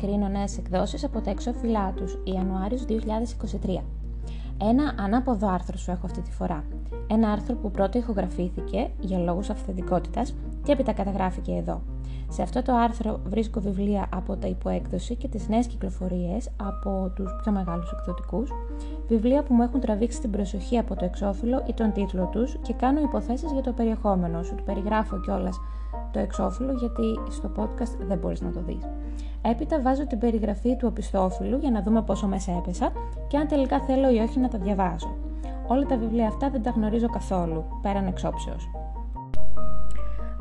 κρίνω νέες εκδόσεις από τα εξώφυλλά τους, Ιανουάριος 2023. Ένα ανάποδο άρθρο σου έχω αυτή τη φορά. Ένα άρθρο που πρώτα ηχογραφήθηκε για λόγους αυθεντικότητας και έπειτα καταγράφηκε εδώ. Σε αυτό το άρθρο βρίσκω βιβλία από τα υποέκδοση και τις νέες κυκλοφορίες από τους πιο μεγάλους εκδοτικούς, βιβλία που μου έχουν τραβήξει την προσοχή από το εξώφυλλο ή τον τίτλο τους και κάνω υποθέσεις για το περιεχόμενο σου, του περιγράφω κιόλας το εξώφυλλο γιατί στο podcast δεν μπορείς να το δεις. Έπειτα βάζω την περιγραφή του οπισθόφυλλου για να δούμε πόσο μέσα έπεσα και αν τελικά θέλω ή όχι να τα διαβάζω. Όλα τα βιβλία αυτά δεν τα γνωρίζω καθόλου, πέραν εξόψεως.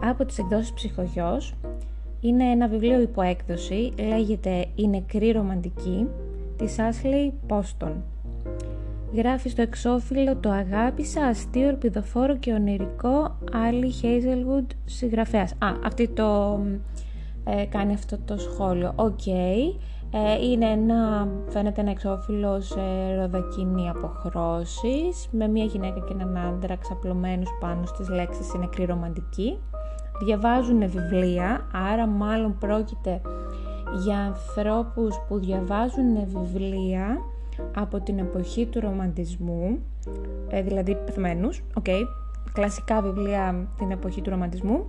Από τις εκδόσεις Ψυχογιός είναι ένα βιβλίο υποέκδοση, λέγεται «Η νεκρή ρομαντική» της Ashley Poston. Γράφει στο εξώφυλλο «Το αγάπησα, αστείο, ορπιδοφόρο και ονειρικό, άλλη Hazelwood συγγραφέας». Α, αυτή το ε, κάνει αυτό το σχόλιο. OK, okay. ε, είναι ένα, φαίνεται ένα εξώφυλλο σε ροδακινί αποχρώσεις με μια γυναίκα και έναν άντρα ξαπλωμένους πάνω στις λέξεις Οι νεκροί ρομαντικοί. Διαβάζουν βιβλία, άρα μάλλον πρόκειται για ανθρώπους που διαβάζουν βιβλία από την εποχή του ρομαντισμού, ε, δηλαδή πεθαμένους, okay, κλασικά βιβλία την εποχή του ρομαντισμού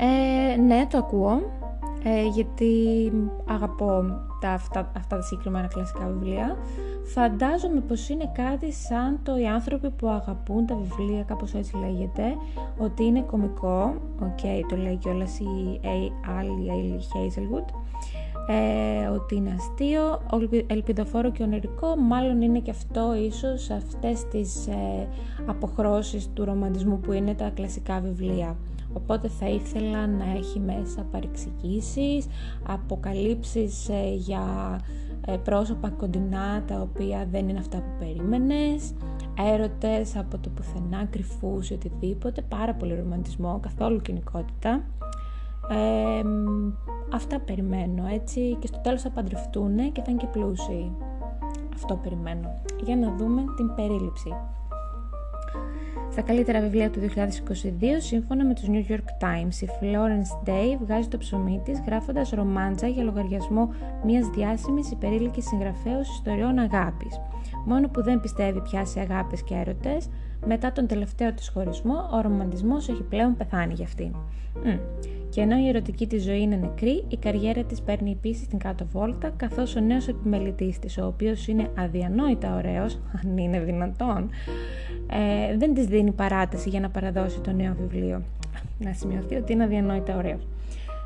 ε, ναι, το ακούω, ε, γιατί αγαπώ τα, αυτά, αυτά τα συγκεκριμένα κλασικά βιβλία. Φαντάζομαι πως είναι κάτι σαν το «Οι άνθρωποι που αγαπούν τα βιβλία», κάπως έτσι λέγεται, ότι είναι κομικό, οκ, το λέει κιόλας η Ali, Ali Hazelwood, ε, ότι είναι αστείο, ελπιδοφόρο και ονειρικό, μάλλον είναι και αυτό ίσως αυτές τις ε, αποχρώσεις του ρομαντισμού που είναι τα κλασικά βιβλία. Οπότε θα ήθελα να έχει μέσα παρεξηγήσεις, αποκαλύψεις ε, για ε, πρόσωπα κοντινά τα οποία δεν είναι αυτά που περίμενες, έρωτες από το πουθενά, κρυφούς ή οτιδήποτε, πάρα πολύ ρομαντισμό, καθόλου κοινικότητα. Ε, αυτά περιμένω έτσι και στο τέλος θα παντρευτούν και θα είναι και πλούσιοι. Αυτό περιμένω. Για να δούμε την περίληψη στα καλύτερα βιβλία του 2022 σύμφωνα με τους New York Times. Η Florence Day βγάζει το ψωμί της γράφοντας ρομάντζα για λογαριασμό μιας διάσημης υπερήλικης συγγραφέως ιστοριών αγάπης. Μόνο που δεν πιστεύει πια σε αγάπες και έρωτες, μετά τον τελευταίο της χωρισμό, ο ρομαντισμός έχει πλέον πεθάνει για αυτήν. Και ενώ η ερωτική της ζωή είναι νεκρή, η καριέρα της παίρνει επίσης την κάτω βόλτα, καθώς ο νέος επιμελητής της, ο οποίος είναι αδιανόητα ωραίος, αν είναι δυνατόν, ε, δεν της δίνει παράταση για να παραδώσει το νέο βιβλίο. Να σημειωθεί ότι είναι αδιανόητα ωραίος.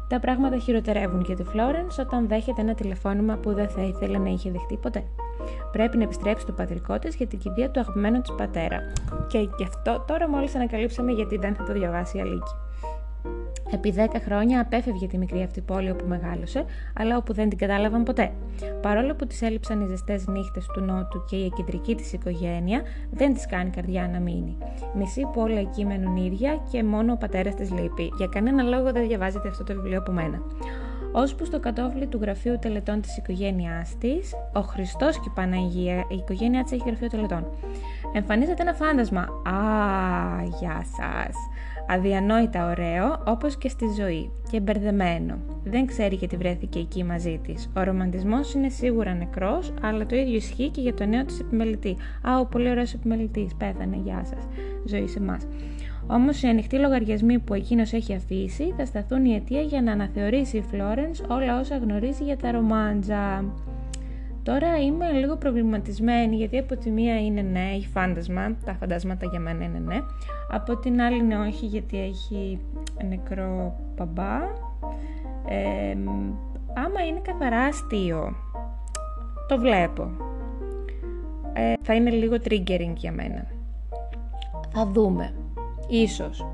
Τα πράγματα χειροτερεύουν για τη Φλόρενς όταν δέχεται ένα τηλεφώνημα που δεν θα ήθελε να είχε δεχτεί ποτέ. Πρέπει να επιστρέψει στο πατρικό της για την κηδεία του αγαπημένου της πατέρα. Και γι' αυτό τώρα μόλις ανακαλύψαμε γιατί δεν θα το διαβάσει η Αλίκη. Επί 10 χρόνια απέφευγε τη μικρή αυτή πόλη όπου μεγάλωσε, αλλά όπου δεν την κατάλαβαν ποτέ. Παρόλο που της έλειψαν οι ζεστές νύχτες του Νότου και η κεντρική της οικογένεια, δεν της κάνει καρδιά να μείνει. Μισή που όλα εκεί μένουν ίδια και μόνο ο πατέρας της λείπει. Για κανένα λόγο δεν διαβάζετε αυτό το βιβλίο από μένα. Ώσπου στο κατόφλι του γραφείου τελετών της οικογένειάς της, ο Χριστός και η Παναγία, η οικογένειά της έχει γραφείο τελετών. Εμφανίζεται ένα φάντασμα. Α, γεια σας αδιανόητα ωραίο όπως και στη ζωή και μπερδεμένο. Δεν ξέρει γιατί βρέθηκε εκεί μαζί της. Ο ρομαντισμός είναι σίγουρα νεκρός, αλλά το ίδιο ισχύει και για το νέο της επιμελητή. Α, ο πολύ ωραίος επιμελητής, πέθανε, γεια σας, ζωή σε εμάς. Όμως οι ανοιχτοί λογαριασμοί που εκείνος έχει αφήσει θα σταθούν η αιτία για να αναθεωρήσει η Φλόρενς όλα όσα γνωρίζει για τα ρομάντζα. Τώρα είμαι λίγο προβληματισμένη γιατί από τη μία είναι ναι, έχει φάντασμα, τα φαντάσματα για μένα είναι ναι. Από την άλλη είναι όχι γιατί έχει νεκρό παμπά. Ε, άμα είναι καθαρά αστείο, το βλέπω. Ε, θα είναι λίγο triggering για μένα. Θα δούμε. Ίσως.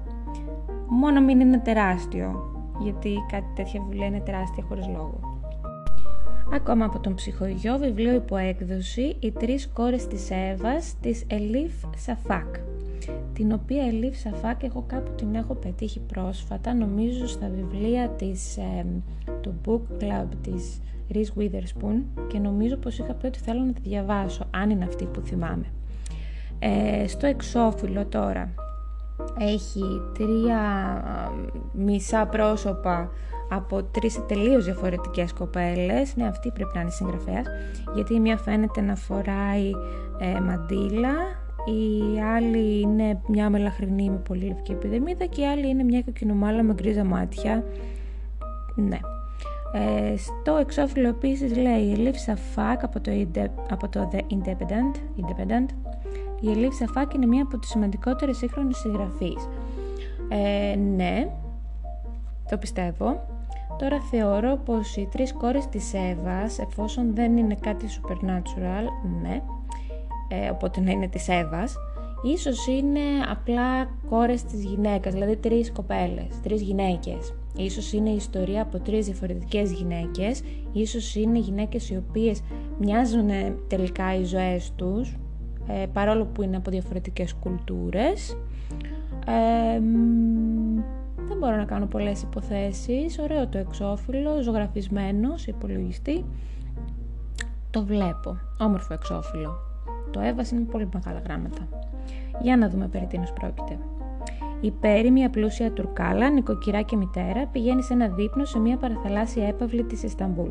Μόνο μην είναι τεράστιο, γιατί κάτι τέτοια βιβλία είναι τεράστια χωρίς λόγο. Ακόμα από τον ψυχογειό βιβλίο υποέκδοση «Οι τρεις κόρες της Εύας» της Ελίφ Σαφάκ την οποία Ελίφ Σαφάκ εγώ κάπου την έχω πετύχει πρόσφατα νομίζω στα βιβλία της, ε, του Book Club της Reese Witherspoon και νομίζω πως είχα πει ότι θέλω να τη διαβάσω αν είναι αυτή που θυμάμαι. Ε, στο εξώφυλλο τώρα έχει τρία μισά πρόσωπα από τρεις τελείως διαφορετικές κοπέλες. Ναι, αυτή πρέπει να είναι συγγραφέας, γιατί η μία φαίνεται να φοράει ε, μαντίλα, η άλλη είναι μια μελαχρινή με πολύ λευκή επιδεμίδα και η άλλη είναι μια κοκκινομάλα με γκρίζα μάτια. Ναι. Ε, στο εξώφυλλο επίσης λέει η Ελίφ Σαφάκ από το, από το The Independent, Independent. Η Ελίφ Σαφάκ είναι μία από τις σημαντικότερες σύγχρονες συγγραφείς. Ε, ναι, το πιστεύω. Τώρα θεωρώ πως οι τρεις κόρες της Εύας, εφόσον δεν είναι κάτι supernatural, ναι, ε, οπότε να είναι της Εύας, ίσως είναι απλά κόρες της γυναίκας, δηλαδή τρεις κοπέλες, τρεις γυναίκες. Ίσως είναι η ιστορία από τρεις διαφορετικές γυναίκες, ίσως είναι γυναίκες οι οποίες μοιάζουν τελικά οι ζωές τους, ε, παρόλο που είναι από διαφορετικές κουλτούρες. Ε, δεν μπορώ να κάνω πολλές υποθέσεις. Ωραίο το εξώφυλλο, ζωγραφισμένος σε υπολογιστή. Το βλέπω. Όμορφο εξώφυλλο. Το έβασε με πολύ μεγάλα γράμματα. Για να δούμε περί τίνος πρόκειται. Η Πέρι, μια πλούσια τουρκάλα, νοικοκυρά και μητέρα, πηγαίνει σε ένα δείπνο σε μια παραθαλάσσια έπαυλη της Ισταμπούλ.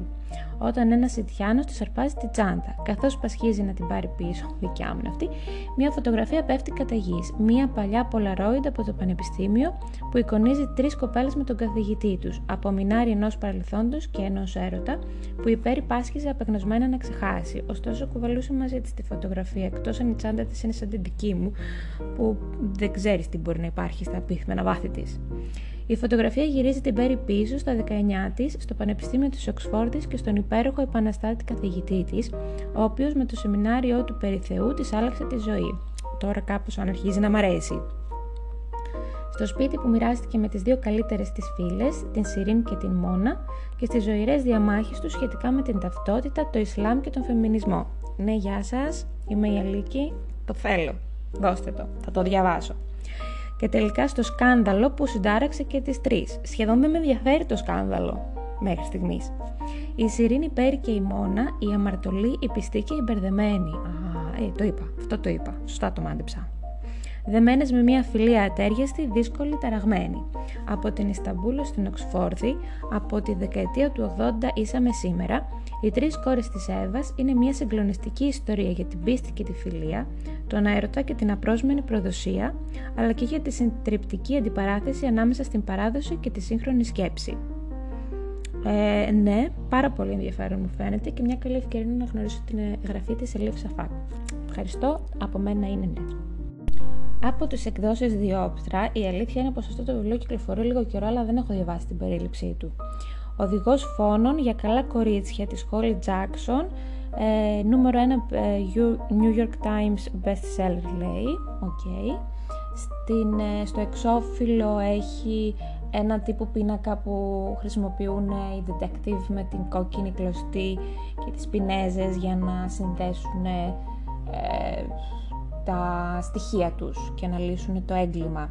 Όταν ένας Ιτιάνος τη αρπάζει τη τσάντα. Καθώς πασχίζει να την πάρει πίσω, δικιά μου αυτή, μια φωτογραφία πέφτει κατά γης. Μια παλιά Polaroid από το Πανεπιστήμιο που εικονίζει τρεις κοπέλες με τον καθηγητή τους, από μινάρι ενός παρελθόντος και ενός έρωτα, που η Πέρι πάσχιζε απεγνωσμένα να ξεχάσει. Ωστόσο, κουβαλούσε μαζί της τη φωτογραφία, εκτός αν η τσάντα της είναι σαν την δική μου, που δεν ξέρεις τι μπορεί να υπάρχει στα πύχμενα βάθη της. Η φωτογραφία γυρίζει την Πέρι πίσω στα 19 της στο Πανεπιστήμιο της Οξφόρδη και στον υπέροχο επαναστάτη καθηγητή της, ο οποίος με το σεμινάριό του περί Θεού της άλλαξε τη ζωή. Τώρα κάπως αν αρχίζει να μ' αρέσει. Στο σπίτι που μοιράστηκε με τις δύο καλύτερες της φίλες, την Σιρήν και την Μόνα, και στις ζωηρές διαμάχες τους σχετικά με την ταυτότητα, το Ισλάμ και τον φεμινισμό. Ναι, γεια σας, είμαι η Αλίκη, το θέλω. Δώστε το, θα το διαβάσω και τελικά στο σκάνδαλο που συντάραξε και τις τρεις. Σχεδόν δεν με ενδιαφέρει το σκάνδαλο μέχρι στιγμής. Η Σιρήνη Πέρι και η Μόνα, η αμαρτωλή, η πιστή και η μπερδεμένη. Α, ε, το είπα, αυτό το είπα, σωστά το μάντεψα. Δεμένες με μια φιλία ατέριαστη, δύσκολη, ταραγμένη. Από την Ισταμπούλο στην Οξφόρδη, από τη δεκαετία του 80 ήσαμε σήμερα, οι τρεις κόρες της Εύας είναι μια συγκλονιστική ιστορία για την πίστη και τη φιλία, τον αερωτά και την απρόσμενη προδοσία, αλλά και για τη συντριπτική αντιπαράθεση ανάμεσα στην παράδοση και τη σύγχρονη σκέψη. Ε, ναι, πάρα πολύ ενδιαφέρον μου φαίνεται και μια καλή ευκαιρία να γνωρίσω την γραφή της Ελίφ Σαφάκ. Ευχαριστώ, από μένα είναι ναι. Από τις εκδόσεις Διόπτρα, η αλήθεια είναι πως αυτό το βιβλίο κυκλοφορεί λίγο καιρό, αλλά δεν έχω διαβάσει την περίληψή του. Οδηγός φόνων για καλά κορίτσια της Holly Jackson, ε, νούμερο 1 ε, New York Times best seller λέει, okay. Στην, ε, στο εξώφυλλο έχει ένα τύπο πίνακα που χρησιμοποιούν οι detective με την κόκκινη κλωστή και τις πινέζες για να συνδέσουν ε, τα στοιχεία τους και να λύσουν το έγκλημα.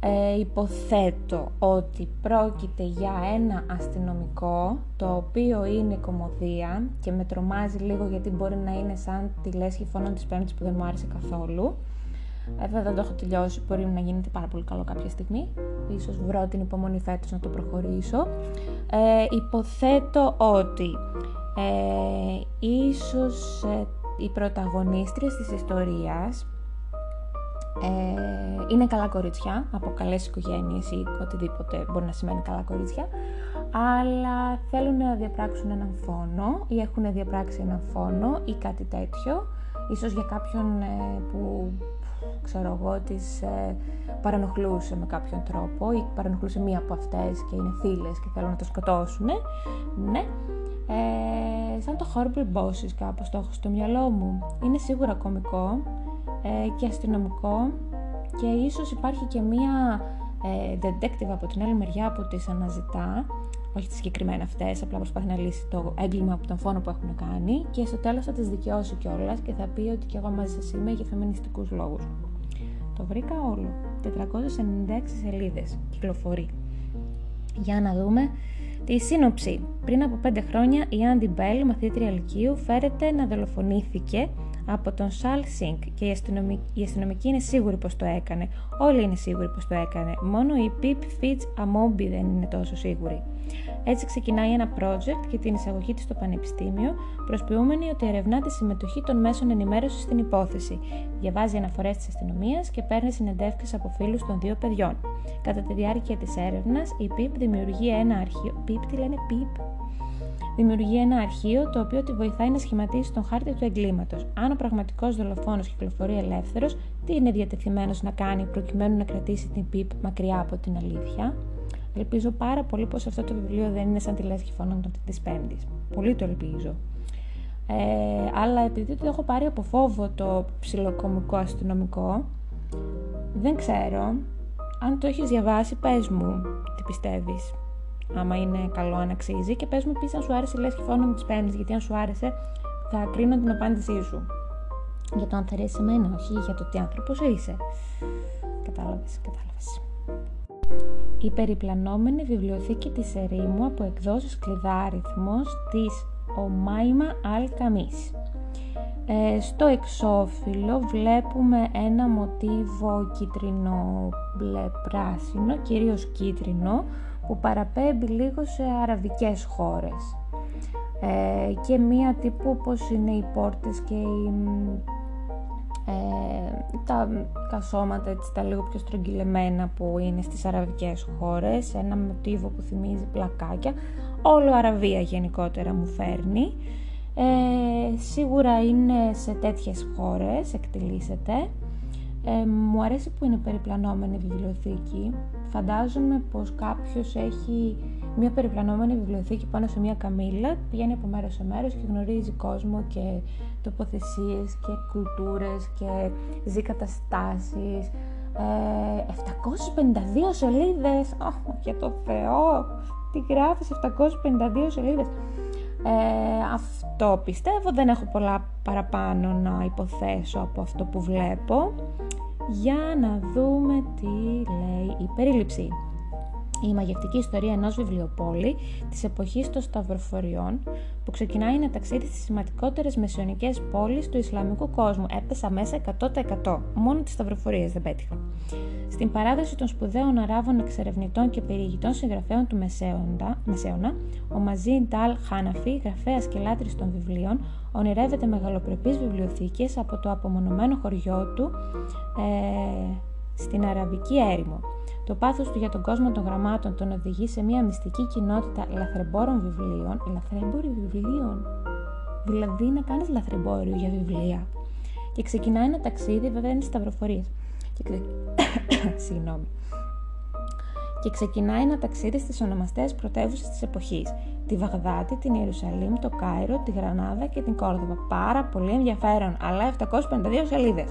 Ε, υποθέτω ότι πρόκειται για ένα αστυνομικό το οποίο είναι κομμωδία και με τρομάζει λίγο γιατί μπορεί να είναι σαν τη λέσχη φωνών της πέμπτης που δεν μου άρεσε καθόλου. Ε, βέβαια δεν το έχω τελειώσει, μπορεί να γίνεται πάρα πολύ καλό κάποια στιγμή. Ίσως βρω την υπομονή φέτος να το προχωρήσω. Ε, υποθέτω ότι ε, ίσως ε, οι πρωταγωνίστριες της ιστορίας ε, είναι καλά κορίτσια. Από καλές οικογένειες ή οτιδήποτε μπορεί να σημαίνει καλά κορίτσια. Αλλά θέλουν να διαπράξουν έναν φόνο ή έχουν διαπράξει έναν φόνο ή κάτι τέτοιο. Ίσως για κάποιον ε, που ξέρω εγώ τις ε, παρανοχλούσε με κάποιον τρόπο ή παρανοχλούσε μία από αυτές και είναι φίλες και θέλουν να το σκοτώσουν ναι ε, σαν το Horrible Bosses κάπως το έχω στο μυαλό μου είναι σίγουρα κομικό ε, και αστυνομικό και ίσως υπάρχει και μία ε, detective από την άλλη μεριά που τις αναζητά όχι τις συγκεκριμένα αυτές, απλά προσπαθεί να λύσει το έγκλημα από τον φόνο που έχουν κάνει και στο τέλος θα τις δικαιώσει κιόλας και θα πει ότι κι εγώ μαζί σας είμαι για φεμινιστικούς λόγους. Το βρήκα όλο. 496 σελίδες κυκλοφορεί. Για να δούμε τη σύνοψη. Πριν από 5 χρόνια η Άντι Μπέλ, μαθήτρια Λυκείου, φέρεται να δολοφονήθηκε από τον Σαλ Σινκ και η αστυνομική, η αστυνομική είναι σίγουρη πως το έκανε. Όλοι είναι σίγουροι πως το έκανε. Μόνο η Pip Fitz Amobi δεν είναι τόσο σίγουρη. Έτσι ξεκινάει ένα project και την εισαγωγή της στο Πανεπιστήμιο, προσποιούμενη ότι ερευνά τη συμμετοχή των μέσων ενημέρωσης στην υπόθεση. Διαβάζει αναφορές της αστυνομίας και παίρνει συνεντεύξεις από φίλους των δύο παιδιών. Κατά τη διάρκεια της έρευνας, η Pip δημιουργεί ένα αρχείο. Pip, τι λένε, Pip, δημιουργεί ένα αρχείο το οποίο τη βοηθάει να σχηματίσει τον χάρτη του εγκλήματος. Αν ο πραγματικός δολοφόνος κυκλοφορεί ελεύθερος, τι είναι διατεθειμένος να κάνει προκειμένου να κρατήσει την Πιπ μακριά από την αλήθεια; Ελπίζω πάρα πολύ πως αυτό το βιβλίο δεν είναι σαν τη λέσχη φωνών της Πέμπτης. Πολύ το ελπίζω. Ε, αλλά επειδή το έχω πάρει από φόβο το ψιλοκομικό αστυνομικό, δεν ξέρω. Αν το έχεις διαβάσει, πες μου τι πιστεύεις άμα είναι καλό, αν αξίζει. Και πες μου επίσης αν σου άρεσε λες και φόνο τη πέμπτη, γιατί αν σου άρεσε θα κρίνω την απάντησή σου. Για το αν θα αρέσει εμένα, όχι για το τι άνθρωπος είσαι. Κατάλαβες, κατάλαβες. Η περιπλανόμενη βιβλιοθήκη της ερήμου από εκδόσεις κλειδάριθμος της Ομάιμα Αλ Καμής. Ε, στο εξώφυλλο βλέπουμε ένα μοτίβο κίτρινο μπλε πράσινο, κυρίως κίτρινο, που παραπέμπει λίγο σε αραβικές χώρες. Ε, και μία τύπου όπως είναι οι πόρτες και οι, ε, τα κασώματα έτσι, τα λίγο πιο στρογγυλεμένα που είναι στις αραβικές χώρες ένα μοτίβο που θυμίζει πλακάκια όλο Αραβία γενικότερα μου φέρνει. Ε, σίγουρα είναι σε τέτοιες χώρες εκτελήσεται. Ε, μου αρέσει που είναι περιπλανόμενη βιβλιοθήκη. Φαντάζομαι πως κάποιος έχει μια περιπλανόμενη βιβλιοθήκη πάνω σε μια καμήλα, πηγαίνει από μέρος σε μέρος και γνωρίζει κόσμο και τοποθεσίες και κουλτούρες και ζει καταστάσεις. Ε, 752 σελίδες! Oh, για το Θεό! Τι γράφεις 752 σελίδες! Ε, αυτό πιστεύω, δεν έχω πολλά παραπάνω να υποθέσω από αυτό που βλέπω για να δούμε τι λέει η περίληψη. Η μαγευτική ιστορία ενός βιβλιοπόλη της εποχής των Σταυροφοριών που ξεκινάει ένα ταξίδι στις σημαντικότερες μεσαιωνικές πόλεις του Ισλαμικού κόσμου. Έπεσα μέσα 100%. Μόνο τις Σταυροφορίες δεν πέτυχα. Στην παράδοση των σπουδαίων Αράβων εξερευνητών και περιηγητών συγγραφέων του Μεσαίωνα, ο Μαζί Ντάλ Χάναφη, γραφέας και λάτρης των βιβλίων, ονειρεύεται μεγαλοπρεπείς βιβλιοθήκες από το απομονωμένο χωριό του ε, στην Αραβική έρημο. Το πάθος του για τον κόσμο των γραμμάτων τον οδηγεί σε μια μυστική κοινότητα λαθρεμπόρων βιβλίων. Λαθρεμπόροι βιβλίων; Δηλαδή να κάνεις λαθρεμπόριο για βιβλία. Και ξεκινάει ένα ταξίδι, βέβαια είναι σταυροφορίες. Και, ξε... Συγγνώμη. Και ξεκινάει ένα ταξίδι στις ονομαστές πρωτεύουσες της εποχής. Τη Βαγδάτη, την Ιερουσαλήμ, το Κάιρο, τη Γρανάδα και την Κόρδοβα. Πάρα πολύ ενδιαφέρον, αλλά 752 σελίδες.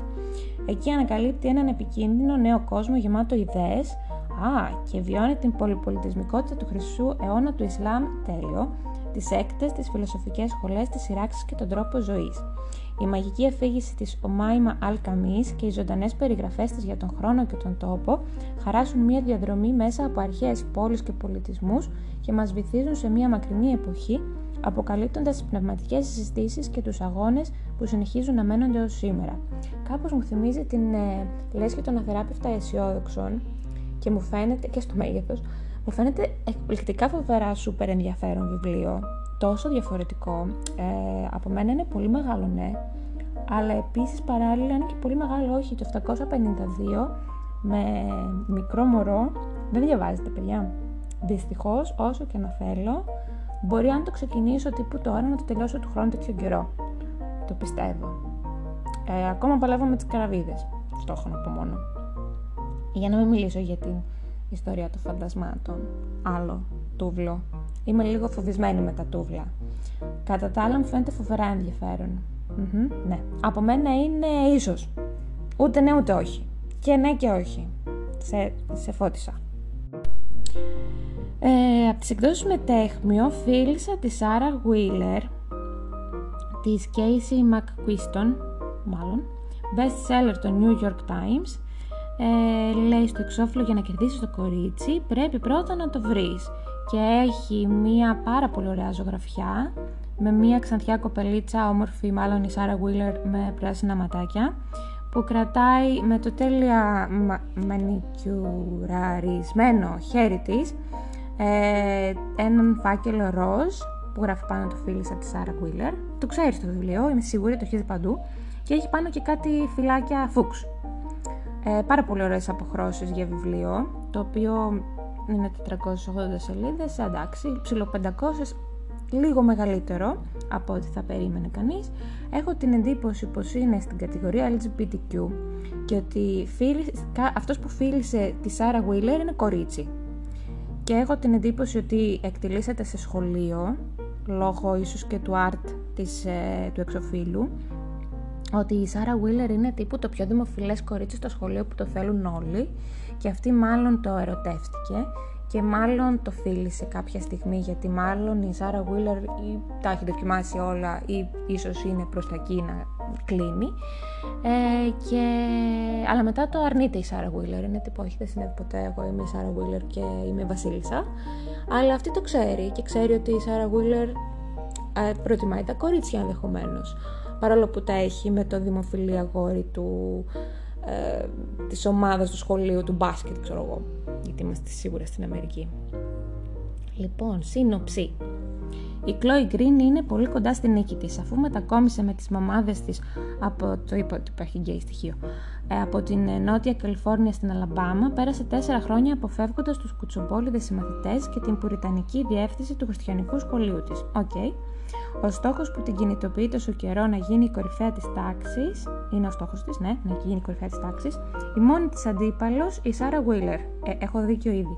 Εκεί ανακαλύπτει έναν επικίνδυνο νέο κόσμο γεμάτο ιδέες, Α, και βιώνει την πολυπολιτισμικότητα του χρυσού αιώνα του Ισλάμ τέλειο, τις έκτες, τις φιλοσοφικές σχολές, τις σειράξεις και τον τρόπο ζωής. Η μαγική αφήγηση της Ομάιμα Αλ Καμής και οι ζωντανές περιγραφές της για τον χρόνο και τον τόπο χαράσουν μια διαδρομή μέσα από αρχαίες πόλεις και πολιτισμούς και μας βυθίζουν σε μια μακρινή εποχή, αποκαλύπτοντας τις πνευματικές συζητήσεις και τους αγώνες που συνεχίζουν να μένονται ως σήμερα. Κάπως μου θυμίζει την ε, λέσχη των αθεράπευτα αισιόδοξων και μου φαίνεται και στο μέγεθος, μου φαίνεται εκπληκτικά φοβερά σούπερ ενδιαφέρον βιβλίο. Τόσο διαφορετικό. Ε, από μένα είναι πολύ μεγάλο ναι, αλλά επίσης παράλληλα είναι και πολύ μεγάλο όχι. Το 752 με μικρό μωρό δεν διαβάζετε παιδιά. Δυστυχώς, όσο και να θέλω, μπορεί αν το ξεκινήσω τύπου τώρα να το τελειώσω του χρόνου τέτοιο καιρό. Το πιστεύω. Ε, ακόμα παλεύω με τις καραβίδες. Αυτό έχω να πω μόνο. Για να μην μιλήσω για την ιστορία των φαντασμάτων. Άλλο τούβλο. Είμαι λίγο φοβισμένη με τα τούβλα. Κατά τα άλλα μου φαίνεται φοβερά ναι. Από μένα είναι ίσως. Ούτε ναι ούτε όχι. Και ναι και όχι. Σε, σε φώτισα. Ε, από τις εκδόσεις με τέχμιο φίλησα τη Σάρα Wheeler, της Casey McQuiston, μάλλον, best seller του New York Times, ε, λέει στο εξώφυλλο για να κερδίσεις το κορίτσι πρέπει πρώτα να το βρεις. Και έχει μία πάρα πολύ ωραία ζωγραφιά με μία ξανθιά κοπελίτσα όμορφη μάλλον η Σάρα Wheeler με πράσινα ματάκια που κρατάει με το τέλεια μανικιουραρισμένο χέρι της ε, έναν φάκελο ροζ που γράφει πάνω το φίλησα της Σάρα Wheeler. Το ξέρεις το βιβλίο, είμαι σίγουρη, το έχει παντού. Και έχει πάνω και κάτι φυλάκια φούξ ε, πάρα πολύ ωραίες αποχρώσεις για βιβλίο το οποίο είναι 480 σελίδες εντάξει, ψηλό 500 λίγο μεγαλύτερο από ό,τι θα περίμενε κανείς. Έχω την εντύπωση πως είναι στην κατηγορία LGBTQ και ότι αυτός που φίλησε τη Σάρα Wheeler είναι κορίτσι. Και έχω την εντύπωση ότι εκτελήσεται σε σχολείο λόγω ίσως και του art της, ε, του εξοφίλου ότι η Σάρα Wheeler είναι τύπου το πιο δημοφιλές κορίτσι στο σχολείο που το θέλουν όλοι και αυτή μάλλον το ερωτεύτηκε και μάλλον το φίλησε κάποια στιγμή γιατί μάλλον η Σάρα Wheeler ή τα έχει δοκιμάσει όλα ή ίσως είναι προς τα εκεί να κλείνει. Ε, και... αλλά μετά το αρνείται η Σάρα Wheeler είναι τύπου όχι δεν συνέβη ποτέ. Εγώ είμαι η Σάρα Wheeler και είμαι η Βασίλισσα αλλά αυτή το ξέρει και ξέρει ότι η Σάρα Wheeler ε, προτιμάει τα κορίτσια ενδεχομένως. Παρόλο που τα έχει με το δημοφιλή αγόρι του ε, της ομάδας του σχολείου του μπάσκετ, ξέρω εγώ, γιατί είμαστε σίγουρα στην Αμερική. Λοιπόν, σύνοψη. Η Chloe Green είναι πολύ κοντά στην νίκη της, αφού μετακόμισε με τις μαμάδες της από το είπα ότι υπάρχει γκέι στοιχείο, ε, από την ε, Νότια Καλιφόρνια στην Αλαμπάμα, πέρασε τέσσερα χρόνια αποφεύγοντας τους κουτσομπόλιδες συμμαθητές και την πουριτανική διεύθυνση του χριστιανικού σχολείου της. OK. Okay. Ο στόχος που την κινητοποιεί τόσο καιρό να γίνει η κορυφαία της τάξης, είναι ο στόχος της, ναι, να γίνει η κορυφαία της τάξης, η μόνη της αντίπαλος η Σάρα Βίλερ. Ε, έχω δίκιο ήδη.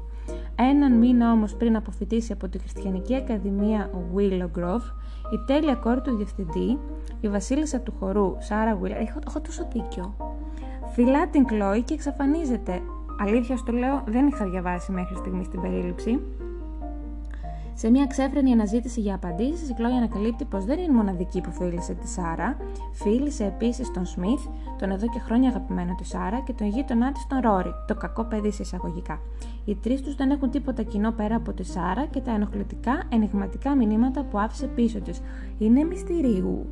Έναν μήνα όμως πριν αποφοιτήσει από τη Χριστιανική Ακαδημία Willow Grove, η τέλεια κόρη του διευθυντή, η βασίλισσα του χορού Σάρα Βίλερ, έχω, έχω τόσο δίκιο. Φυλά την Κλόη και εξαφανίζεται. Αλήθεια στο λέω, δεν είχα διαβάσει μέχρι στιγμής την περίληψη. Σε μια ξέφρενη αναζήτηση για απαντήσεις, η Κλόη ανακαλύπτει πως δεν είναι μοναδική που φίλησε τη Σάρα. Φίλησε επίσης τον Σμιθ, τον εδώ και χρόνια αγαπημένο της Σάρα, και τον γείτονά της τον Ρόρι, το κακό παιδί σε εισαγωγικά. Οι τρεις τους δεν έχουν τίποτα κοινό πέρα από τη Σάρα και τα ενοχλητικά, ενηγματικά μηνύματα που άφησε πίσω της. Είναι μυστηρίου.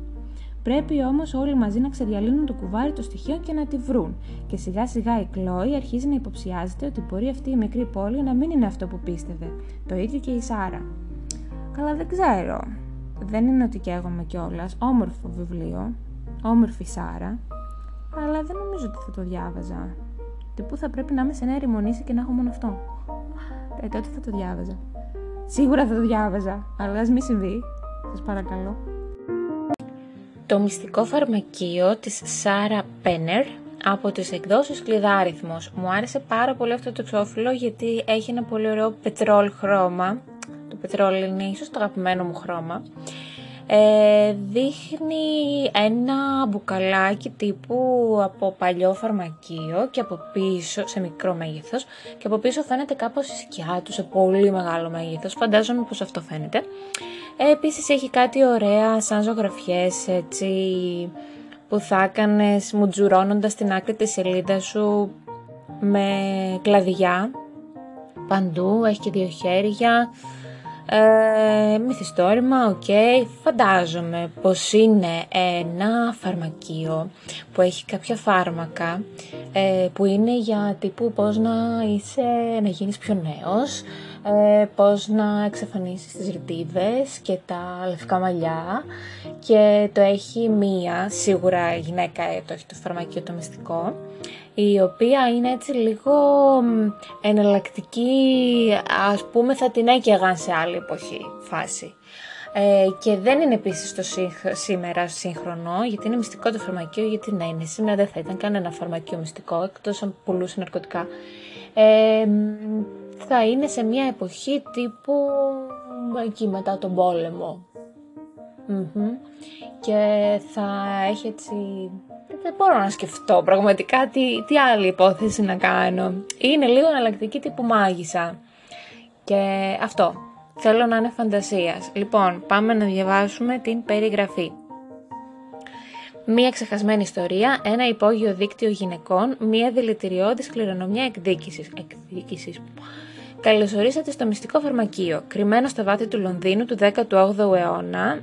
Πρέπει όμως όλοι μαζί να ξεδιαλύνουν το κουβάρι των στοιχείων και να τη βρουν. Και σιγά σιγά η Κλόη αρχίζει να υποψιάζεται ότι μπορεί αυτή η μικρή πόλη να μην είναι αυτό που πίστευε. Το ίδιο και η Σάρα. Καλά, δεν ξέρω. Δεν είναι ότι καίγομαι κιόλας. Όμορφο βιβλίο. Όμορφη Σάρα. Αλλά δεν νομίζω ότι θα το διάβαζα. Τι που θα πρέπει να είμαι σε νέα ρημονήση και να έχω μόνο αυτό; Ε, τότε θα το διάβαζα. Σίγουρα θα το διάβαζα. Αλλά ας μη συμβεί. Σας παρακαλώ. Το μυστικό φαρμακείο της Σάρα Πένερ από τις εκδόσεις Κλειδάριθμος. Μου άρεσε πάρα πολύ αυτό το εξώφυλλο γιατί έχει ένα πολύ ωραίο πετρόλ χρώμα. Το πετρόλ είναι ίσως το αγαπημένο μου χρώμα. Ε, δείχνει ένα μπουκαλάκι τύπου από παλιό φαρμακείο και από πίσω, σε μικρό μέγεθος και από πίσω φαίνεται κάπως η σκιά του σε πολύ μεγάλο μέγεθος, φαντάζομαι πως αυτό φαίνεται. Ε, επίσης έχει κάτι ωραία σαν ζωγραφιές έτσι που θα έκανες μουτζουρώνοντας την άκρη της σελίδας σου με κλαδιά. Παντού, έχει και δύο χέρια ε, μυθιστόρημα, OK. Okay. Φαντάζομαι πως είναι ένα φαρμακείο που έχει κάποια φάρμακα ε, που είναι για τύπου πώς να είσαι, να γίνεις πιο νέος, ε, πώς να εξαφανίσεις τις ρητίδες και τα λευκά μαλλιά και το έχει μία, σίγουρα η γυναίκα το έχει το φαρμακείο το μυστικό η οποία είναι έτσι λίγο εναλλακτική, ας πούμε θα την έκαιγαν σε άλλη εποχή φάση. Ε, και δεν είναι επίσης το σήμερα σύγχρονο, γιατί είναι μυστικό το φαρμακείο, γιατί να είναι σήμερα δεν θα ήταν κανένα φαρμακείο μυστικό, εκτός αν πουλούσε ναρκωτικά. Ε, θα είναι σε μια εποχή τύπου εκεί μετά τον πολεμο Και θα έχει έτσι δεν μπορώ να σκεφτώ πραγματικά τι, τι άλλη υπόθεση να κάνω. Είναι λίγο εναλλακτική τύπου μάγισσα. Και αυτό. Θέλω να είναι φαντασίας. Λοιπόν, πάμε να διαβάσουμε την περιγραφή. Μία ξεχασμένη ιστορία, ένα υπόγειο δίκτυο γυναικών, μία δηλητηριώδης κληρονομιά εκδίκησης. εκδίκησης. Καλωσορίσατε στο μυστικό φαρμακείο, κρυμμένο στα βάθη του Λονδίνου του 18ου αιώνα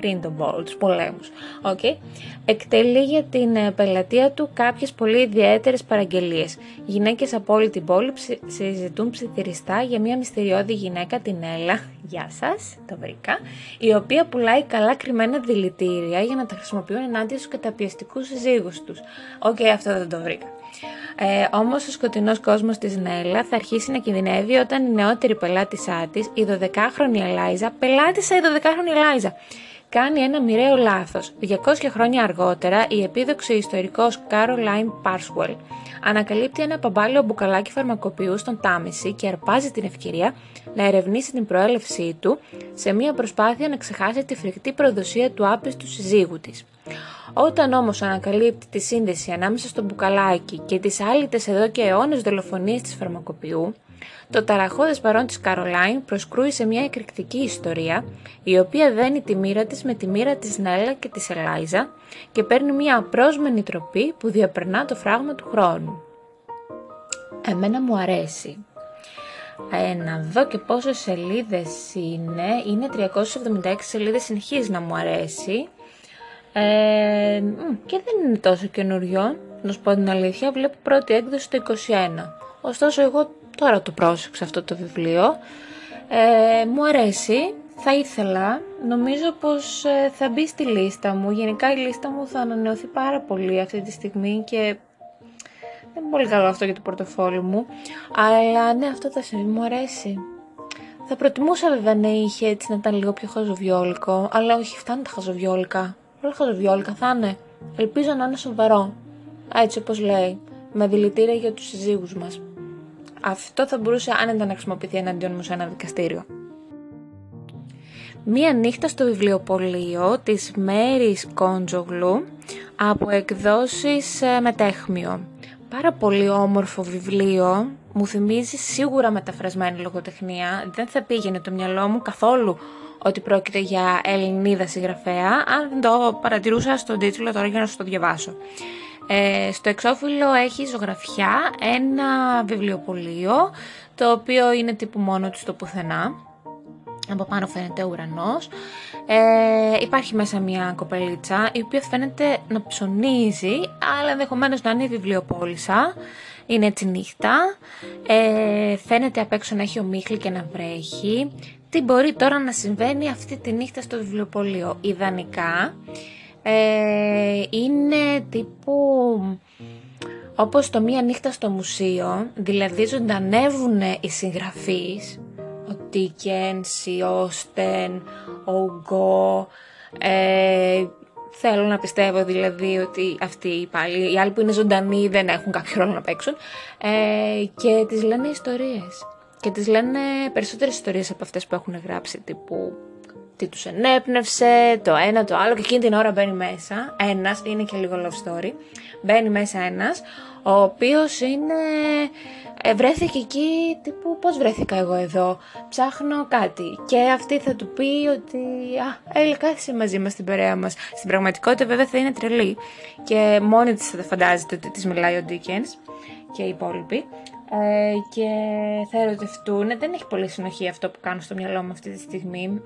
πριν τον πόλο, τους πολέμους. Okay. Εκτελεί για την ε, πελατεία του κάποιες πολύ ιδιαίτερες παραγγελίες. Γυναίκες από όλη την πόλη συζητούν ψιθυριστά για μια μυστηριώδη γυναίκα, τη Νέλα, γεια σας, το βρήκα, η οποία πουλάει καλά κρυμμένα δηλητήρια για να τα χρησιμοποιούν ενάντια στους καταπιεστικούς συζύγους τους. OK, okay, αυτό δεν το βρήκα. Ε, Όμως ο σκοτεινός κόσμος της Νέλα θα αρχίσει να κινδυνεύει όταν η νεότερη πελάτησά της, η 12χρονη Ελάιζα, πελάτησα η 12χρονη Ελάιζα, κάνει ένα μοιραίο λάθος. 200 χρόνια αργότερα, η επίδοξη ιστορικός Caroline Parswell ανακαλύπτει ένα παμπάλαιο μπουκαλάκι φαρμακοποιού στον Τάμιση και αρπάζει την ευκαιρία να ερευνήσει την προέλευσή του σε μια προσπάθεια να ξεχάσει τη φρικτή προδοσία του άπιστου συζύγου της. Όταν όμως ανακαλύπτει τη σύνδεση ανάμεσα στο μπουκαλάκι και τις άλυτες εδώ και αιώνες δολοφονίες της φαρμακοποιού, το ταραχώδες παρόν της Καρολάιν προσκρούει σε μια εκρηκτική ιστορία, η οποία δένει τη μοίρα της με τη μοίρα της Νέλα και της Ελάιζα και παίρνει μια απρόσμενη τροπή που διαπερνά το φράγμα του χρόνου. Εμένα μου αρέσει. Ε, να δω και πόσες σελίδες είναι. Είναι 376 σελίδες, συνεχίζει να μου αρέσει. Ε, και δεν είναι τόσο καινούριο, να σου πω την αλήθεια. Βλέπω πρώτη έκδοση το 21. Ωστόσο εγώ Τώρα το πρόσεξα αυτό το βιβλίο. Ε, μου αρέσει, θα ήθελα, νομίζω πως ε, θα μπει στη λίστα μου. Γενικά η λίστα μου θα ανανεωθεί πάρα πολύ αυτή τη στιγμή και δεν είναι πολύ καλό αυτό για το πορτοφόλι μου. Αλλά ναι, αυτό θα συμβεί, μου αρέσει. Θα προτιμούσα βέβαια να είχε έτσι να ήταν λίγο πιο χαζοβιόλικο, αλλά όχι φτάνει τα χαζοβιόλικα. Όλα χαζοβιόλικα θα είναι. Ελπίζω να είναι σοβαρό. Έτσι όπως λέει, με δηλητήρια για τους συζύγους μας. Αυτό θα μπορούσε άνετα να χρησιμοποιηθεί εναντίον μου σε ένα δικαστήριο. Μία νύχτα στο βιβλιοπωλείο της Μέρης Κόντζογλου από εκδόσεις ε, μετέχμιο. Πάρα πολύ όμορφο βιβλίο, μου θυμίζει σίγουρα μεταφρασμένη λογοτεχνία, δεν θα πήγαινε το μυαλό μου καθόλου ότι πρόκειται για Ελληνίδα συγγραφέα, αν δεν το παρατηρούσα στον τίτλο τώρα για να σου το διαβάσω. Ε, στο εξώφυλλο έχει ζωγραφιά ένα βιβλιοπωλείο το οποίο είναι τύπου μόνο του στο πουθενά. Από πάνω φαίνεται ουρανός. Ε, υπάρχει μέσα μια κοπελίτσα η οποία φαίνεται να ψωνίζει αλλά ενδεχομένως να είναι η βιβλιοπόλησα. Είναι έτσι νύχτα. Ε, φαίνεται απ' έξω να έχει ομίχλη και να βρέχει. Τι μπορεί τώρα να συμβαίνει αυτή τη νύχτα στο βιβλιοπωλείο; Ιδανικά ε, είναι τύπου όπως το μία νύχτα στο μουσείο, δηλαδή ζωντανεύουν οι συγγραφείς, ο Τίκενς, η Όστεν, ο Γκο, ε, θέλω να πιστεύω δηλαδή ότι αυτοί πάλι, οι άλλοι που είναι ζωντανοί δεν έχουν κάποιο ρόλο να παίξουν ε, και τις λένε ιστορίες. Και τις λένε περισσότερες ιστορίες από αυτές που έχουν γράψει τύπου τι τους ενέπνευσε, το ένα, το άλλο και εκείνη την ώρα μπαίνει μέσα ένας, είναι και λίγο love story, μπαίνει μέσα ένας, ο οποίος είναι, ε, βρέθηκε εκεί τύπου πώς βρέθηκα εγώ εδώ, ψάχνω κάτι και αυτή θα του πει ότι α, έλα κάθισε μαζί μας στην παρέα μας. Στην πραγματικότητα βέβαια θα είναι τρελή και μόνη της θα φαντάζεται ότι της μιλάει ο Dickens και οι υπόλοιποι. Ε, και θα ερωτευτούν. Δεν έχει πολύ συνοχή αυτό που κάνω στο μυαλό μου αυτή τη στιγμή.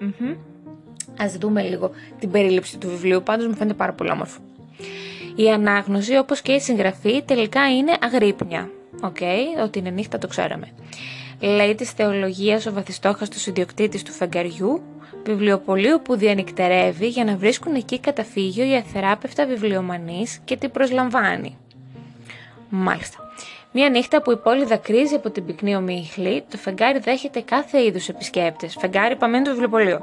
Ας δούμε λίγο την περίληψη του βιβλίου, πάντως μου φαίνεται πάρα πολύ όμορφο. Η ανάγνωση, όπως και η συγγραφή, τελικά είναι αγρύπνια. OK, okay, ότι είναι νύχτα το ξέραμε. Λέει της θεολογίας ο βαθιστόχαστος ιδιοκτήτης του φεγγαριού, βιβλιοπωλείου που διανυκτερεύει για να βρίσκουν εκεί καταφύγιο οι αθεράπευτα βιβλιομανείς και την προσλαμβάνει. Μάλιστα. Μια νύχτα που η πόλη δακρύζει από την πυκνή ομίχλη, το φεγγάρι δέχεται κάθε είδους επισκέπτες. Φεγγάρι παμένου του βιβλιοπολίου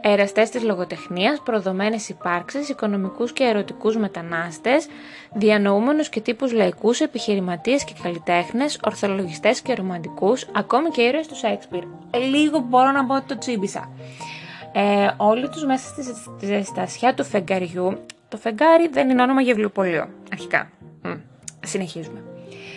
εραστές της λογοτεχνίας, προδομένες υπάρξεις, οικονομικούς και ερωτικούς μετανάστες, διανοούμενους και τύπους λαϊκούς, επιχειρηματίες και καλλιτέχνες, ορθολογιστές και ρομαντικούς, ακόμη και ήρωες του Σέξπιρ. Ε, λίγο μπορώ να πω ότι το τσίμπησα. Ε, όλοι τους μέσα στη ζεστασιά του φεγγαριού, το φεγγάρι δεν είναι όνομα για βιβλιοπωλείο, αρχικά. Μ, συνεχίζουμε.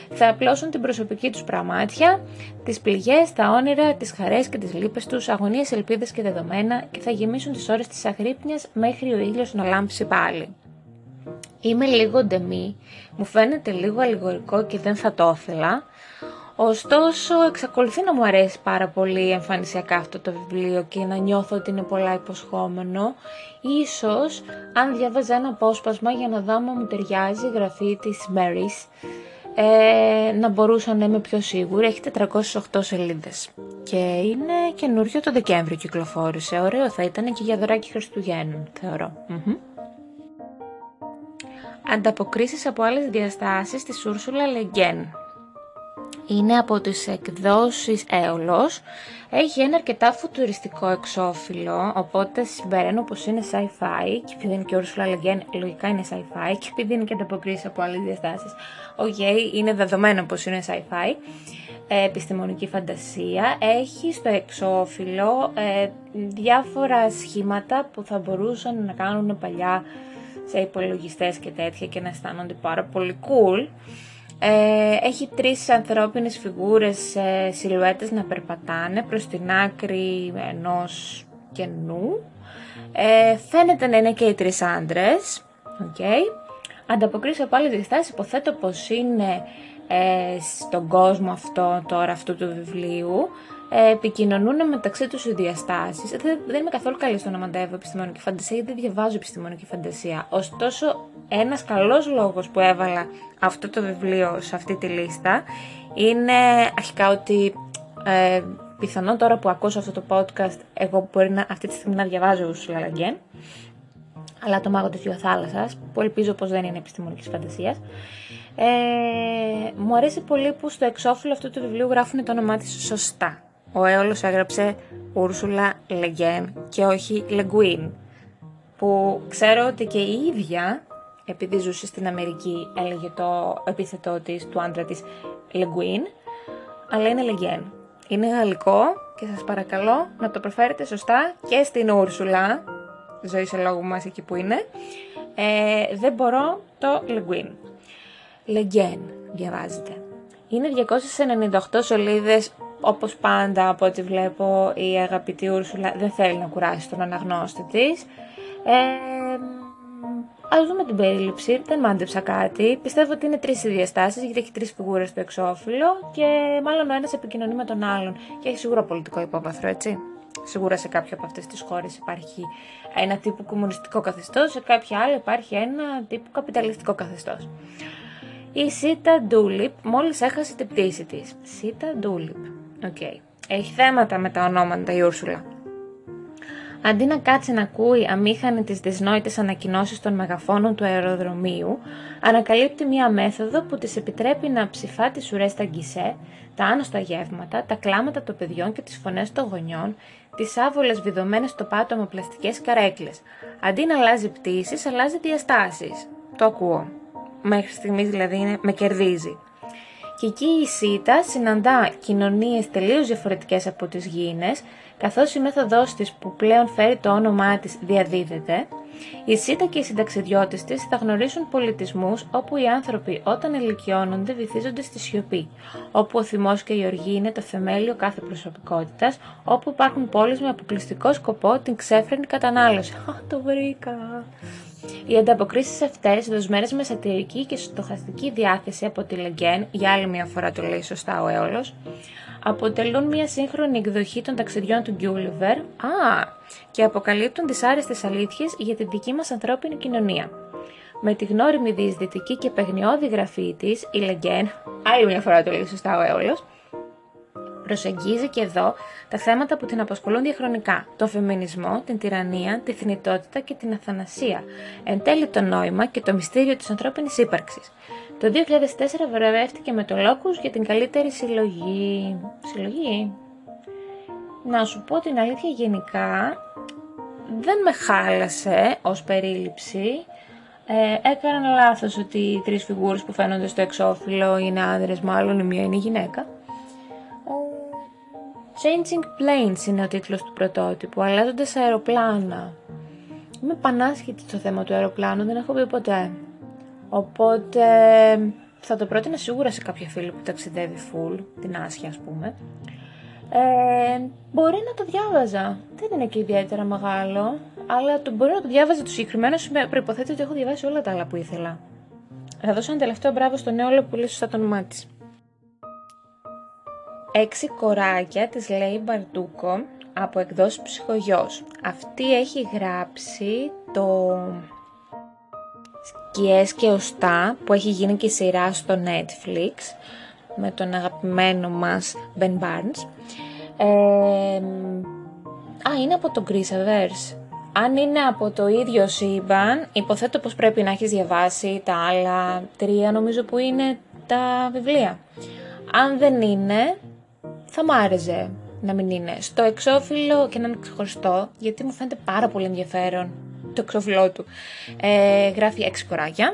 Θα απλώσουν την προσωπική τους πραμάτια, τις πληγές, τα όνειρα, τις χαρές και τις λύπες τους, αγωνίες, ελπίδες και δεδομένα και θα γεμίσουν τις ώρες της αγρύπνιας μέχρι ο ήλιος να λάμψει πάλι. Είμαι λίγο ντεμή, μου φαίνεται λίγο αλληγορικό και δεν θα το ήθελα, Ωστόσο, εξακολουθεί να μου αρέσει πάρα πολύ εμφανισιακά αυτό το βιβλίο και να νιώθω ότι είναι πολλά υποσχόμενο. Ίσως, αν διάβαζα ένα απόσπασμα για να δω αν μου ταιριάζει η γραφή της Marys, ε, να μπορούσα να είμαι πιο σίγουρη. Έχει 408 σελίδες και είναι καινούριο το Δεκέμβριο κυκλοφόρησε. Ωραίο θα ήταν και για δωράκι Χριστουγέννων, θεωρώ. Mm-hmm. Ανταποκρίσεις από άλλες διαστάσεις της Ούρσουλα Λεγκέν είναι από τις εκδόσεις Έολος. Έχει ένα αρκετά φουτουριστικό εξώφυλλο, οπότε συμπεραίνω πως είναι sci-fi και επειδή είναι και Ursula Le λογικά είναι sci-fi και επειδή είναι και ανταποκρίσεις από άλλες διαστάσεις, ok, είναι δεδομένο πως είναι sci-fi. Ε, επιστημονική φαντασία. Έχει στο εξώφυλλο ε, διάφορα σχήματα που θα μπορούσαν να κάνουν παλιά σε υπολογιστές και τέτοια και να αισθάνονται πάρα πολύ cool. Ε, έχει τρεις ανθρώπινες φιγούρες ε, σιλουέτες να περπατάνε προς την άκρη ενός κενού. Ε, φαίνεται να είναι και οι τρεις άντρες. Okay. Ανταποκρίσει από άλλες διαστάσεις υποθέτω πως είναι ε, στον κόσμο αυτό τώρα αυτού του βιβλίου ε, επικοινωνούν μεταξύ τους οι διαστάσεις. Δεν, δεν είμαι καθόλου καλή στο να μαντεύω επιστημονική φαντασία γιατί δεν διαβάζω επιστημονική φαντασία. Ωστόσο, ένας καλός λόγος που έβαλα αυτό το βιβλίο σε αυτή τη λίστα είναι αρχικά ότι ε, πιθανόν τώρα που ακούσω αυτό το podcast εγώ μπορεί να, αυτή τη στιγμή να διαβάζω Ursula Le αλλά το μάγο της θάλασσας, που ελπίζω πως δεν είναι επιστημονικής φαντασίας. Ε, μου αρέσει πολύ που στο εξώφυλλο αυτού του βιβλίου γράφουν το όνομά της σωστά ο Έολος έγραψε Ούρσουλα Λεγκέν και όχι Λεγκουίν, που ξέρω ότι και η ίδια, επειδή ζούσε στην Αμερική, έλεγε το επίθετό της, του άντρα της Λεγκουίν, αλλά είναι Λεγκέν. Είναι γαλλικό και σας παρακαλώ να το προφέρετε σωστά και στην Ούρσουλα, ζωή σε λόγο μας εκεί που είναι, ε, δεν μπορώ το Λεγκουίν. Λεγκέν διαβάζετε. Είναι 298 σελίδες όπως πάντα από ό,τι βλέπω η αγαπητή Ούρσουλα δεν θέλει να κουράσει τον αναγνώστη της. Ε, ας δούμε την περίληψη, δεν μάντεψα κάτι. Πιστεύω ότι είναι τρεις οι διαστάσεις γιατί έχει τρεις φιγούρες στο εξώφυλλο και μάλλον ο ένας επικοινωνεί με τον άλλον και έχει σίγουρα πολιτικό υπόβαθρο, έτσι. Σίγουρα σε κάποια από αυτές τις χώρες υπάρχει ένα τύπο κομμουνιστικό καθεστώς, σε κάποια άλλη υπάρχει ένα τύπο καπιταλιστικό καθεστώς. Η Σίτα Ντούλιπ μόλις έχασε την πτήση της. Σίτα Ντούλιπ. Okay. Έχει θέματα με τα ονόματα η Ούρσουλα. Αντί να κάτσει να ακούει αμήχανη τις δυσνόητες ανακοινώσεις των μεγαφώνων του αεροδρομίου, ανακαλύπτει μία μέθοδο που της επιτρέπει να ψηφά τις ουρές στα γκισέ, τα άνοστα γεύματα, τα κλάματα των παιδιών και τις φωνές των γονιών, τις άβολες βιδωμένες στο πάτωμα πλαστικές καρέκλες. Αντί να αλλάζει πτήσεις, αλλάζει διαστάσεις. Το ακούω. Μέχρι στιγμής δηλαδή με κερδίζει. Και εκεί η ΣΥΤΑ συναντά κοινωνίες τελείως διαφορετικές από τις γήινες, καθώς η μέθοδός της που πλέον φέρει το όνομά της διαδίδεται, η ΣΥΤΑ και οι συνταξιδιώτες της θα γνωρίσουν πολιτισμούς όπου οι άνθρωποι όταν ελικιώνονται βυθίζονται στη σιωπή, όπου ο θυμός και η οργή είναι το θεμέλιο κάθε προσωπικότητας, όπου υπάρχουν πόλεις με αποκλειστικό σκοπό την ξέφρενη κατανάλωση. Α, το βρήκα! Οι ανταποκρίσεις αυτές, δοσμένες με σατυρική και στοχαστική διάθεση από τη Λεγκέν, για άλλη μια φορά το λέει σωστά ο Έολος, αποτελούν μια σύγχρονη εκδοχή των ταξιδιών του Γκιούλιβερ α, και αποκαλύπτουν δυσάρεστες αλήθειες για τη δική μας ανθρώπινη κοινωνία. Με τη γνώριμη διεισδυτική και παιγνιώδη γραφή της, η Λεγκέν, άλλη μια φορά το λέει σωστά ο Έολος, προσεγγίζει και εδώ τα θέματα που την απασχολούν διαχρονικά. Το φεμινισμό, την τυραννία, τη θνητότητα και την αθανασία. Εν τέλει το νόημα και το μυστήριο της ανθρώπινης ύπαρξης. Το 2004 βραβεύτηκε με το Locus για την καλύτερη συλλογή. Συλλογή; Να σου πω την αλήθεια γενικά, δεν με χάλασε ως περίληψη. Ε, έκανα λάθος ότι οι τρεις φιγούρες που φαίνονται στο εξώφυλλο είναι άνδρες, μάλλον η μία είναι γυναίκα. Changing Planes είναι ο τίτλος του πρωτότυπου, αλλάζοντας αεροπλάνα. Είμαι πανάσχετη στο θέμα του αεροπλάνου, δεν έχω πει ποτέ. Οπότε θα το πρότεινα σίγουρα σε κάποια φίλη που ταξιδεύει full, την Άσια ας πούμε. Ε, μπορεί να το διάβαζα. Δεν είναι και ιδιαίτερα μεγάλο, αλλά το, μπορεί να το διάβαζα το συγκεκριμένο με προποθέτει ότι έχω διαβάσει όλα τα άλλα που ήθελα. Θα δώσω ένα τελευταίο μπράβο στο νέο που λέει σωστά το όνομά της. Έξι κοράκια της λέει Μπαρτούκο από εκδόσεις ψυχογιός. Αυτή έχει γράψει το «Σκιές και οστά» που έχει γίνει και σειρά στο Netflix με τον αγαπημένο μας Ben Barnes. Ε, α, είναι από το Greaseverse. Αν είναι από το ίδιο σύμπαν, υποθέτω πως πρέπει να έχεις διαβάσει τα άλλα τρία νομίζω που είναι τα βιβλία. Αν δεν είναι, θα μ' άρεσε να μην είναι. Στο εξώφυλλο και να είναι ξεχωριστό, γιατί μου φαίνεται πάρα πολύ ενδιαφέρον το εξώφυλλό του. Ε, γράφει έξι κοράκια,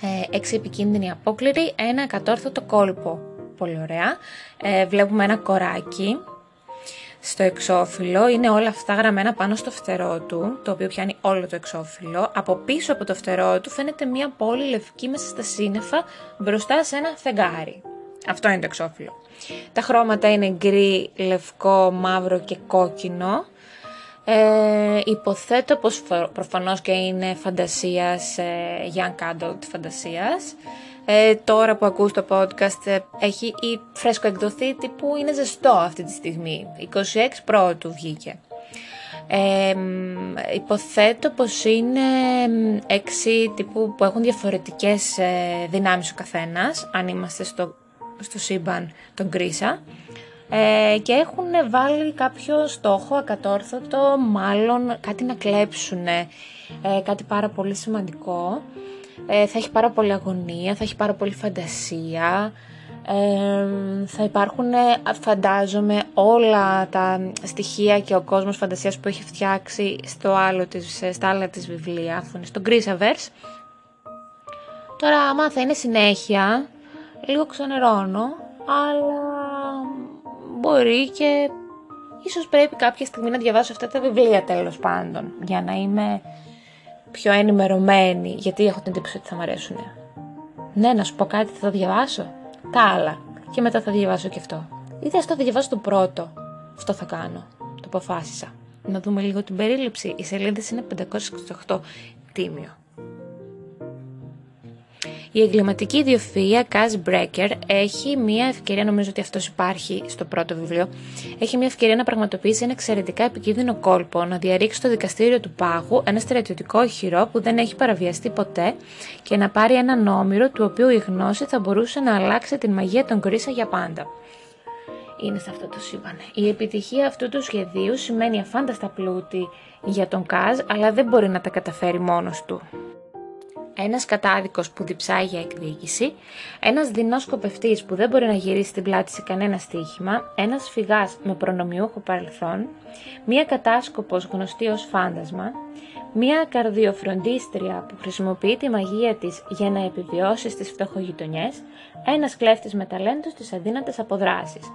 ε, έξι επικίνδυνοι απόκληροι, ένα κατόρθωτο κόλπο. Πολύ ωραία. Ε, βλέπουμε ένα κοράκι στο εξώφυλλο. Είναι όλα αυτά γραμμένα πάνω στο φτερό του, το οποίο πιάνει όλο το εξώφυλλο. Από πίσω από το φτερό του φαίνεται μια πόλη λευκή μέσα στα σύννεφα μπροστά σε ένα φεγγάρι. Αυτό είναι το εξώφυλλο. Τα χρώματα είναι γκρι, λευκό, μαύρο και κόκκινο. Ε, υποθέτω πως προφανώς και είναι φαντασίας, ε, young adult φαντασίας. Ε, τώρα που ακούς το podcast ε, έχει ή φρέσκο εκδοθεί τύπου είναι ζεστό αυτή τη στιγμή. 26 πρώτου βγήκε. Ε, υποθέτω πως είναι έξι τύπου που έχουν διαφορετικές ε, δυνάμεις ο καθένας, αν είμαστε στο, στο σύμπαν τον Κρίσα. Ε, και έχουν βάλει κάποιο στόχο ακατόρθωτο, μάλλον κάτι να κλέψουν, ε, κάτι πάρα πολύ σημαντικό. Ε, θα έχει πάρα πολύ αγωνία, θα έχει πάρα πολύ φαντασία, ε, θα υπάρχουν φαντάζομαι όλα τα στοιχεία και ο κόσμος φαντασίας που έχει φτιάξει στο άλλο της, στα άλλα της βιβλία, αφού είναι στο Grishaverse. Τώρα άμα θα είναι συνέχεια, λίγο ξενερώνω, αλλά μπορεί και ίσως πρέπει κάποια στιγμή να διαβάσω αυτά τα βιβλία τέλος πάντων, για να είμαι πιο ενημερωμένη, γιατί έχω την εντύπωση ότι θα μου αρέσουν. Ναι, να σου πω κάτι, θα το διαβάσω; Τα άλλα. Και μετά θα διαβάσω και αυτό. Ή θα το διαβάσω το πρώτο. Αυτό θα κάνω. Το αποφάσισα. Να δούμε λίγο την περίληψη. Οι σελίδε είναι 568. Τίμιο. Η εγκληματική ιδιοφυΐα Κάζ Μπρέκερ έχει μια ευκαιρία, νομίζω ότι αυτός υπάρχει στο πρώτο βιβλίο, έχει μια ευκαιρία να πραγματοποιήσει ένα εξαιρετικά επικίνδυνο κόλπο, να διαρρήξει στο δικαστήριο του πάγου ένα στρατιωτικό οχυρό που δεν έχει παραβιαστεί ποτέ και να πάρει έναν όμηρο του οποίου η γνώση θα μπορούσε να αλλάξει την μαγεία των Κρίσα για πάντα. Είναι σε αυτό το σύμπαν. Η επιτυχία αυτού του σχεδίου σημαίνει αφάνταστα πλούτη για τον Κάζ, αλλά δεν μπορεί να τα καταφέρει μόνος του ένας κατάδικος που διψάει για εκδίκηση, ένας δεινός σκοπευτής που δεν μπορεί να γυρίσει την πλάτη σε κανένα στοίχημα, ένας φυγάς με προνομιούχο παρελθόν, μία κατάσκοπος γνωστή ως φάντασμα, μία καρδιοφροντίστρια που χρησιμοποιεί τη μαγεία της για να επιβιώσει στις φτωχογειτονιές, ένας κλέφτης με ταλέντος στις αδύνατες αποδράσεις,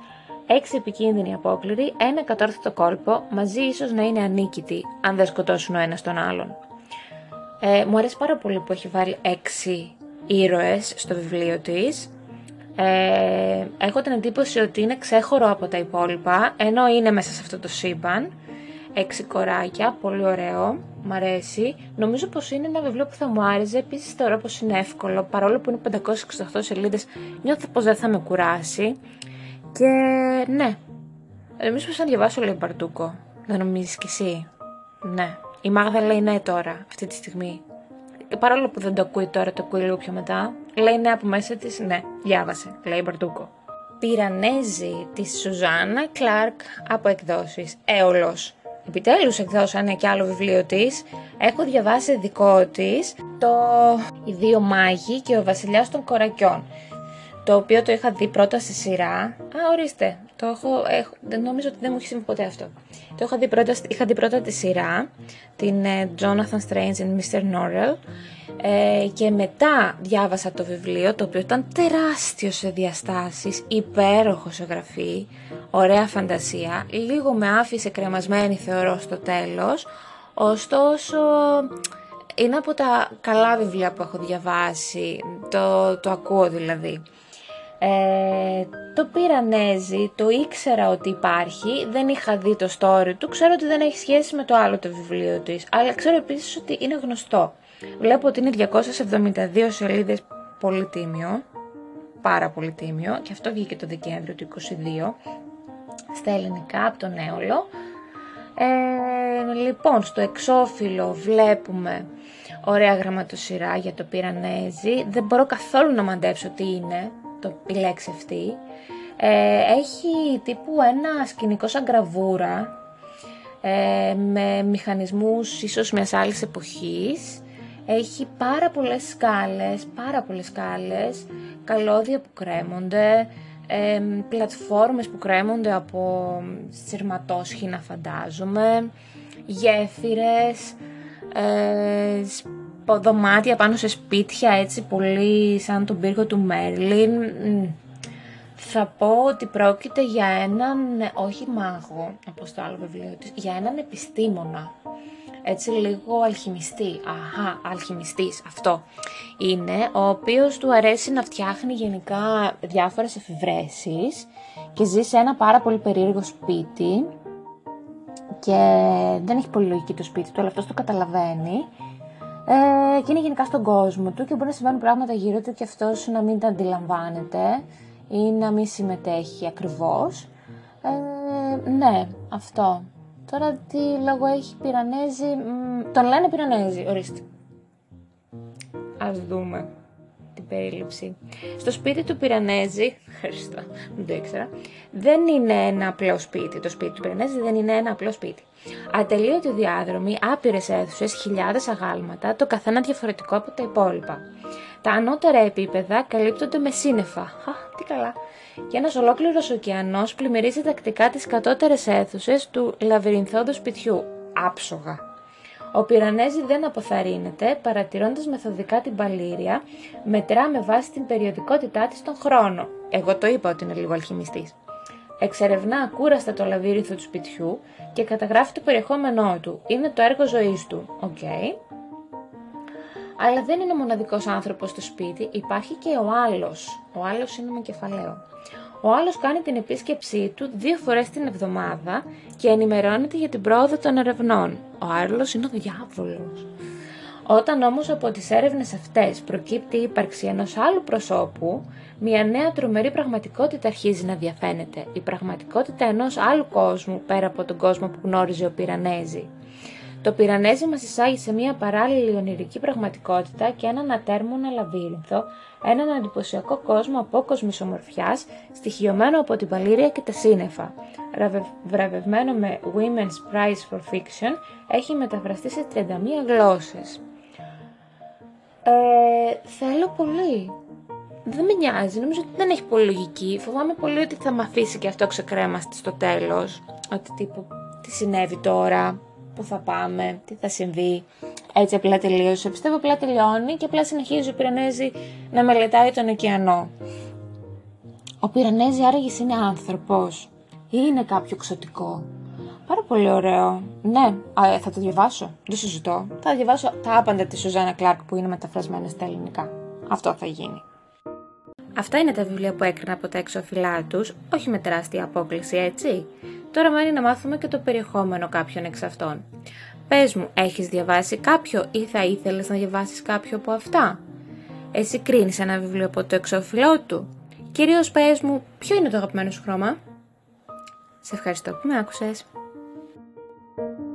έξι επικίνδυνοι απόκληροι, ένα κατόρθωτο κόλπο, μαζί ίσως να είναι ανίκητοι, αν δεν σκοτώσουν ο ένας τον άλλον. Ε, μου αρέσει πάρα πολύ που έχει βάλει έξι ήρωες στο βιβλίο της. Ε, έχω την εντύπωση ότι είναι ξέχωρο από τα υπόλοιπα, ενώ είναι μέσα σε αυτό το σύμπαν. Έξι κοράκια, πολύ ωραίο, μου αρέσει. Νομίζω πως είναι ένα βιβλίο που θα μου άρεσε, επίσης θεωρώ πως είναι εύκολο, παρόλο που είναι 568 σελίδες, νιώθω πως δεν θα με κουράσει. Και ναι, νομίζω πως θα διαβάσω λίγο Μπαρτούκο, δεν νομίζεις κι εσύ. Ναι. Η Μάγδα λέει ναι τώρα, αυτή τη στιγμή. Παρόλο που δεν το ακούει τώρα, το ακούει λίγο πιο μετά. Λέει ναι από μέσα της, ναι, διάβασε, λέει Μπαρτούκο. Πυρανέζη της Σουζάννα Κλάρκ από εκδόσεις. Έολος. Επιτέλους εκδώσανε και άλλο βιβλίο της. Έχω διαβάσει δικό της το Οι δύο μάγοι και ο βασιλιάς των κορακιών. Το οποίο το είχα δει πρώτα στη σειρά. Α, ορίστε. Το έχω, έχω, δεν νομίζω ότι δεν μου έχει συμβεί ποτέ αυτό. Το είχα δει πρώτα, είχα δει πρώτα τη σειρά, την ε, Jonathan Strange and Mr. Norrell ε, και μετά διάβασα το βιβλίο το οποίο ήταν τεράστιο σε διαστάσεις, υπέροχο σε γραφή, ωραία φαντασία, λίγο με άφησε κρεμασμένη θεωρώ στο τέλος, ωστόσο είναι από τα καλά βιβλία που έχω διαβάσει, το, το ακούω δηλαδή. Ε, το Πυρανέζι, το ήξερα ότι υπάρχει, δεν είχα δει το story του, ξέρω ότι δεν έχει σχέση με το άλλο το βιβλίο της, αλλά ξέρω επίσης ότι είναι γνωστό. Βλέπω ότι είναι 272 σελίδες πολύ τίμιο, πάρα πολύ τίμιο, και αυτό βγήκε το Δεκέμβριο του 22, στα ελληνικά από τον Έολο. Ε, λοιπόν, στο εξώφυλλο βλέπουμε ωραία γραμματοσυρά για το Πυρανέζι. Δεν μπορώ καθόλου να μαντέψω τι είναι το, η λέξη αυτή. Ε, έχει τύπου ένα σκηνικό σαν γραβούρα ε, με μηχανισμούς ίσως μιας άλλης εποχής. Έχει πάρα πολλές σκάλες, πάρα πολλές σκάλες, καλώδια που κρέμονται, ε, πλατφόρμες που κρέμονται από σειρματόσχηνα φαντάζομαι, γέφυρες, ε, δωμάτια πάνω σε σπίτια έτσι πολύ σαν τον πύργο του Μέρλιν. Θα πω ότι πρόκειται για έναν, όχι μάγο, όπως το άλλο βιβλίο της, για έναν επιστήμονα. Έτσι λίγο αλχημιστή. Αχα, αλχημιστής, αυτό είναι, ο οποίος του αρέσει να φτιάχνει γενικά διάφορες εφηβρέσεις και ζει σε ένα πάρα πολύ περίεργο σπίτι και δεν έχει πολύ λογική το σπίτι του, αλλά αυτός το καταλαβαίνει ε, και είναι γενικά στον κόσμο του και μπορεί να συμβαίνουν πράγματα γύρω του και αυτός να μην τα αντιλαμβάνεται ή να μην συμμετέχει ακριβώς. Ε, ναι, αυτό. Τώρα τι λόγο έχει πυρανέζι, τον λένε πυρανέζι, ορίστε. Ας δούμε την περίληψη. Στο σπίτι του Πυρανέζη, ευχαριστώ, δεν το ήξερα, δεν είναι ένα απλό σπίτι. Το σπίτι του Πυρανέζη δεν είναι ένα απλό σπίτι. Ατελείωτοι διάδρομοι, άπειρες αίθουσες, χιλιάδες αγάλματα, το καθένα διαφορετικό από τα υπόλοιπα. Τα ανώτερα επίπεδα καλύπτονται με σύννεφα. Α, τι καλά. Και ένας ολόκληρος ωκεανός πλημμυρίζει τακτικά τις κατώτερες αίθουσες του λαβυρινθόδου σπιτιού. Άψογα. Ο Πιρανέζι δεν αποθαρρύνεται, παρατηρώντας μεθοδικά την παλίρροια, μετρά με βάση την περιοδικότητά της τον χρόνο. Εγώ το είπα ότι είναι λίγο αλχημιστής. Εξερευνά ακούραστα το λαβύρινθο του σπιτιού και καταγράφει το περιεχόμενό του. Είναι το έργο ζωής του. Οκ. Αλλά δεν είναι ο μοναδικός άνθρωπος στο σπίτι, υπάρχει και ο άλλος. Ο άλλος είναι με κεφαλαίο. Ο άλλος κάνει την επίσκεψή του δύο φορές την εβδομάδα και ενημερώνεται για την πρόοδο των ερευνών. Ο άλλος είναι ο διάβολος. Όταν όμως από τις έρευνες αυτές προκύπτει η ύπαρξη ενός άλλου προσώπου, μια νέα τρομερή πραγματικότητα αρχίζει να διαφαίνεται. Η πραγματικότητα ενός άλλου κόσμου πέρα από τον κόσμο που γνώριζε ο Πυρανέζη. Το πυρανέζι μας εισάγει σε μια παράλληλη ονειρική πραγματικότητα και έναν ατέρμονα λαβύρινθο, έναν εντυπωσιακό κόσμο απόκοσμης ομορφιάς, στοιχειωμένο από την παλήρια και τα σύννεφα. Βραβευμένο με Women's Prize for Fiction, έχει μεταφραστεί σε 31 γλώσσες. Ε, θέλω πολύ. Δεν με νοιάζει, νομίζω ότι δεν έχει πολύ λογική. Φοβάμαι πολύ ότι θα με αφήσει και αυτό ξεκρέμαστη στο τέλος. Ότι τύπου, τι συνέβη τώρα, πού θα πάμε, τι θα συμβεί. Έτσι απλά τελείωσε. Πιστεύω απλά τελειώνει και απλά συνεχίζει ο Πυρανέζη να μελετάει τον ωκεανό. Ο Πυρανέζη άραγε είναι άνθρωπος ή είναι κάποιο ξωτικό. Πάρα πολύ ωραίο. Ναι, α, θα το διαβάσω. Δεν συζητώ. Θα διαβάσω τα άπαντα της Σουζάνα Κλάρκ που είναι μεταφρασμένα στα ελληνικά. Αυτό θα γίνει. Αυτά είναι τα βιβλία που έκρινα από τα εξώφυλλά τους, όχι με τεράστια απόκληση, έτσι. Τώρα μένει να μάθουμε και το περιεχόμενο κάποιων εξ αυτών. Πες μου, έχεις διαβάσει κάποιο ή θα ήθελες να διαβάσεις κάποιο από αυτά; Εσύ κρίνεις ένα βιβλίο από το εξώφυλλό του. Κυρίως πες μου, ποιο είναι το αγαπημένο σου χρώμα; Σε ευχαριστώ που με άκουσες. thank you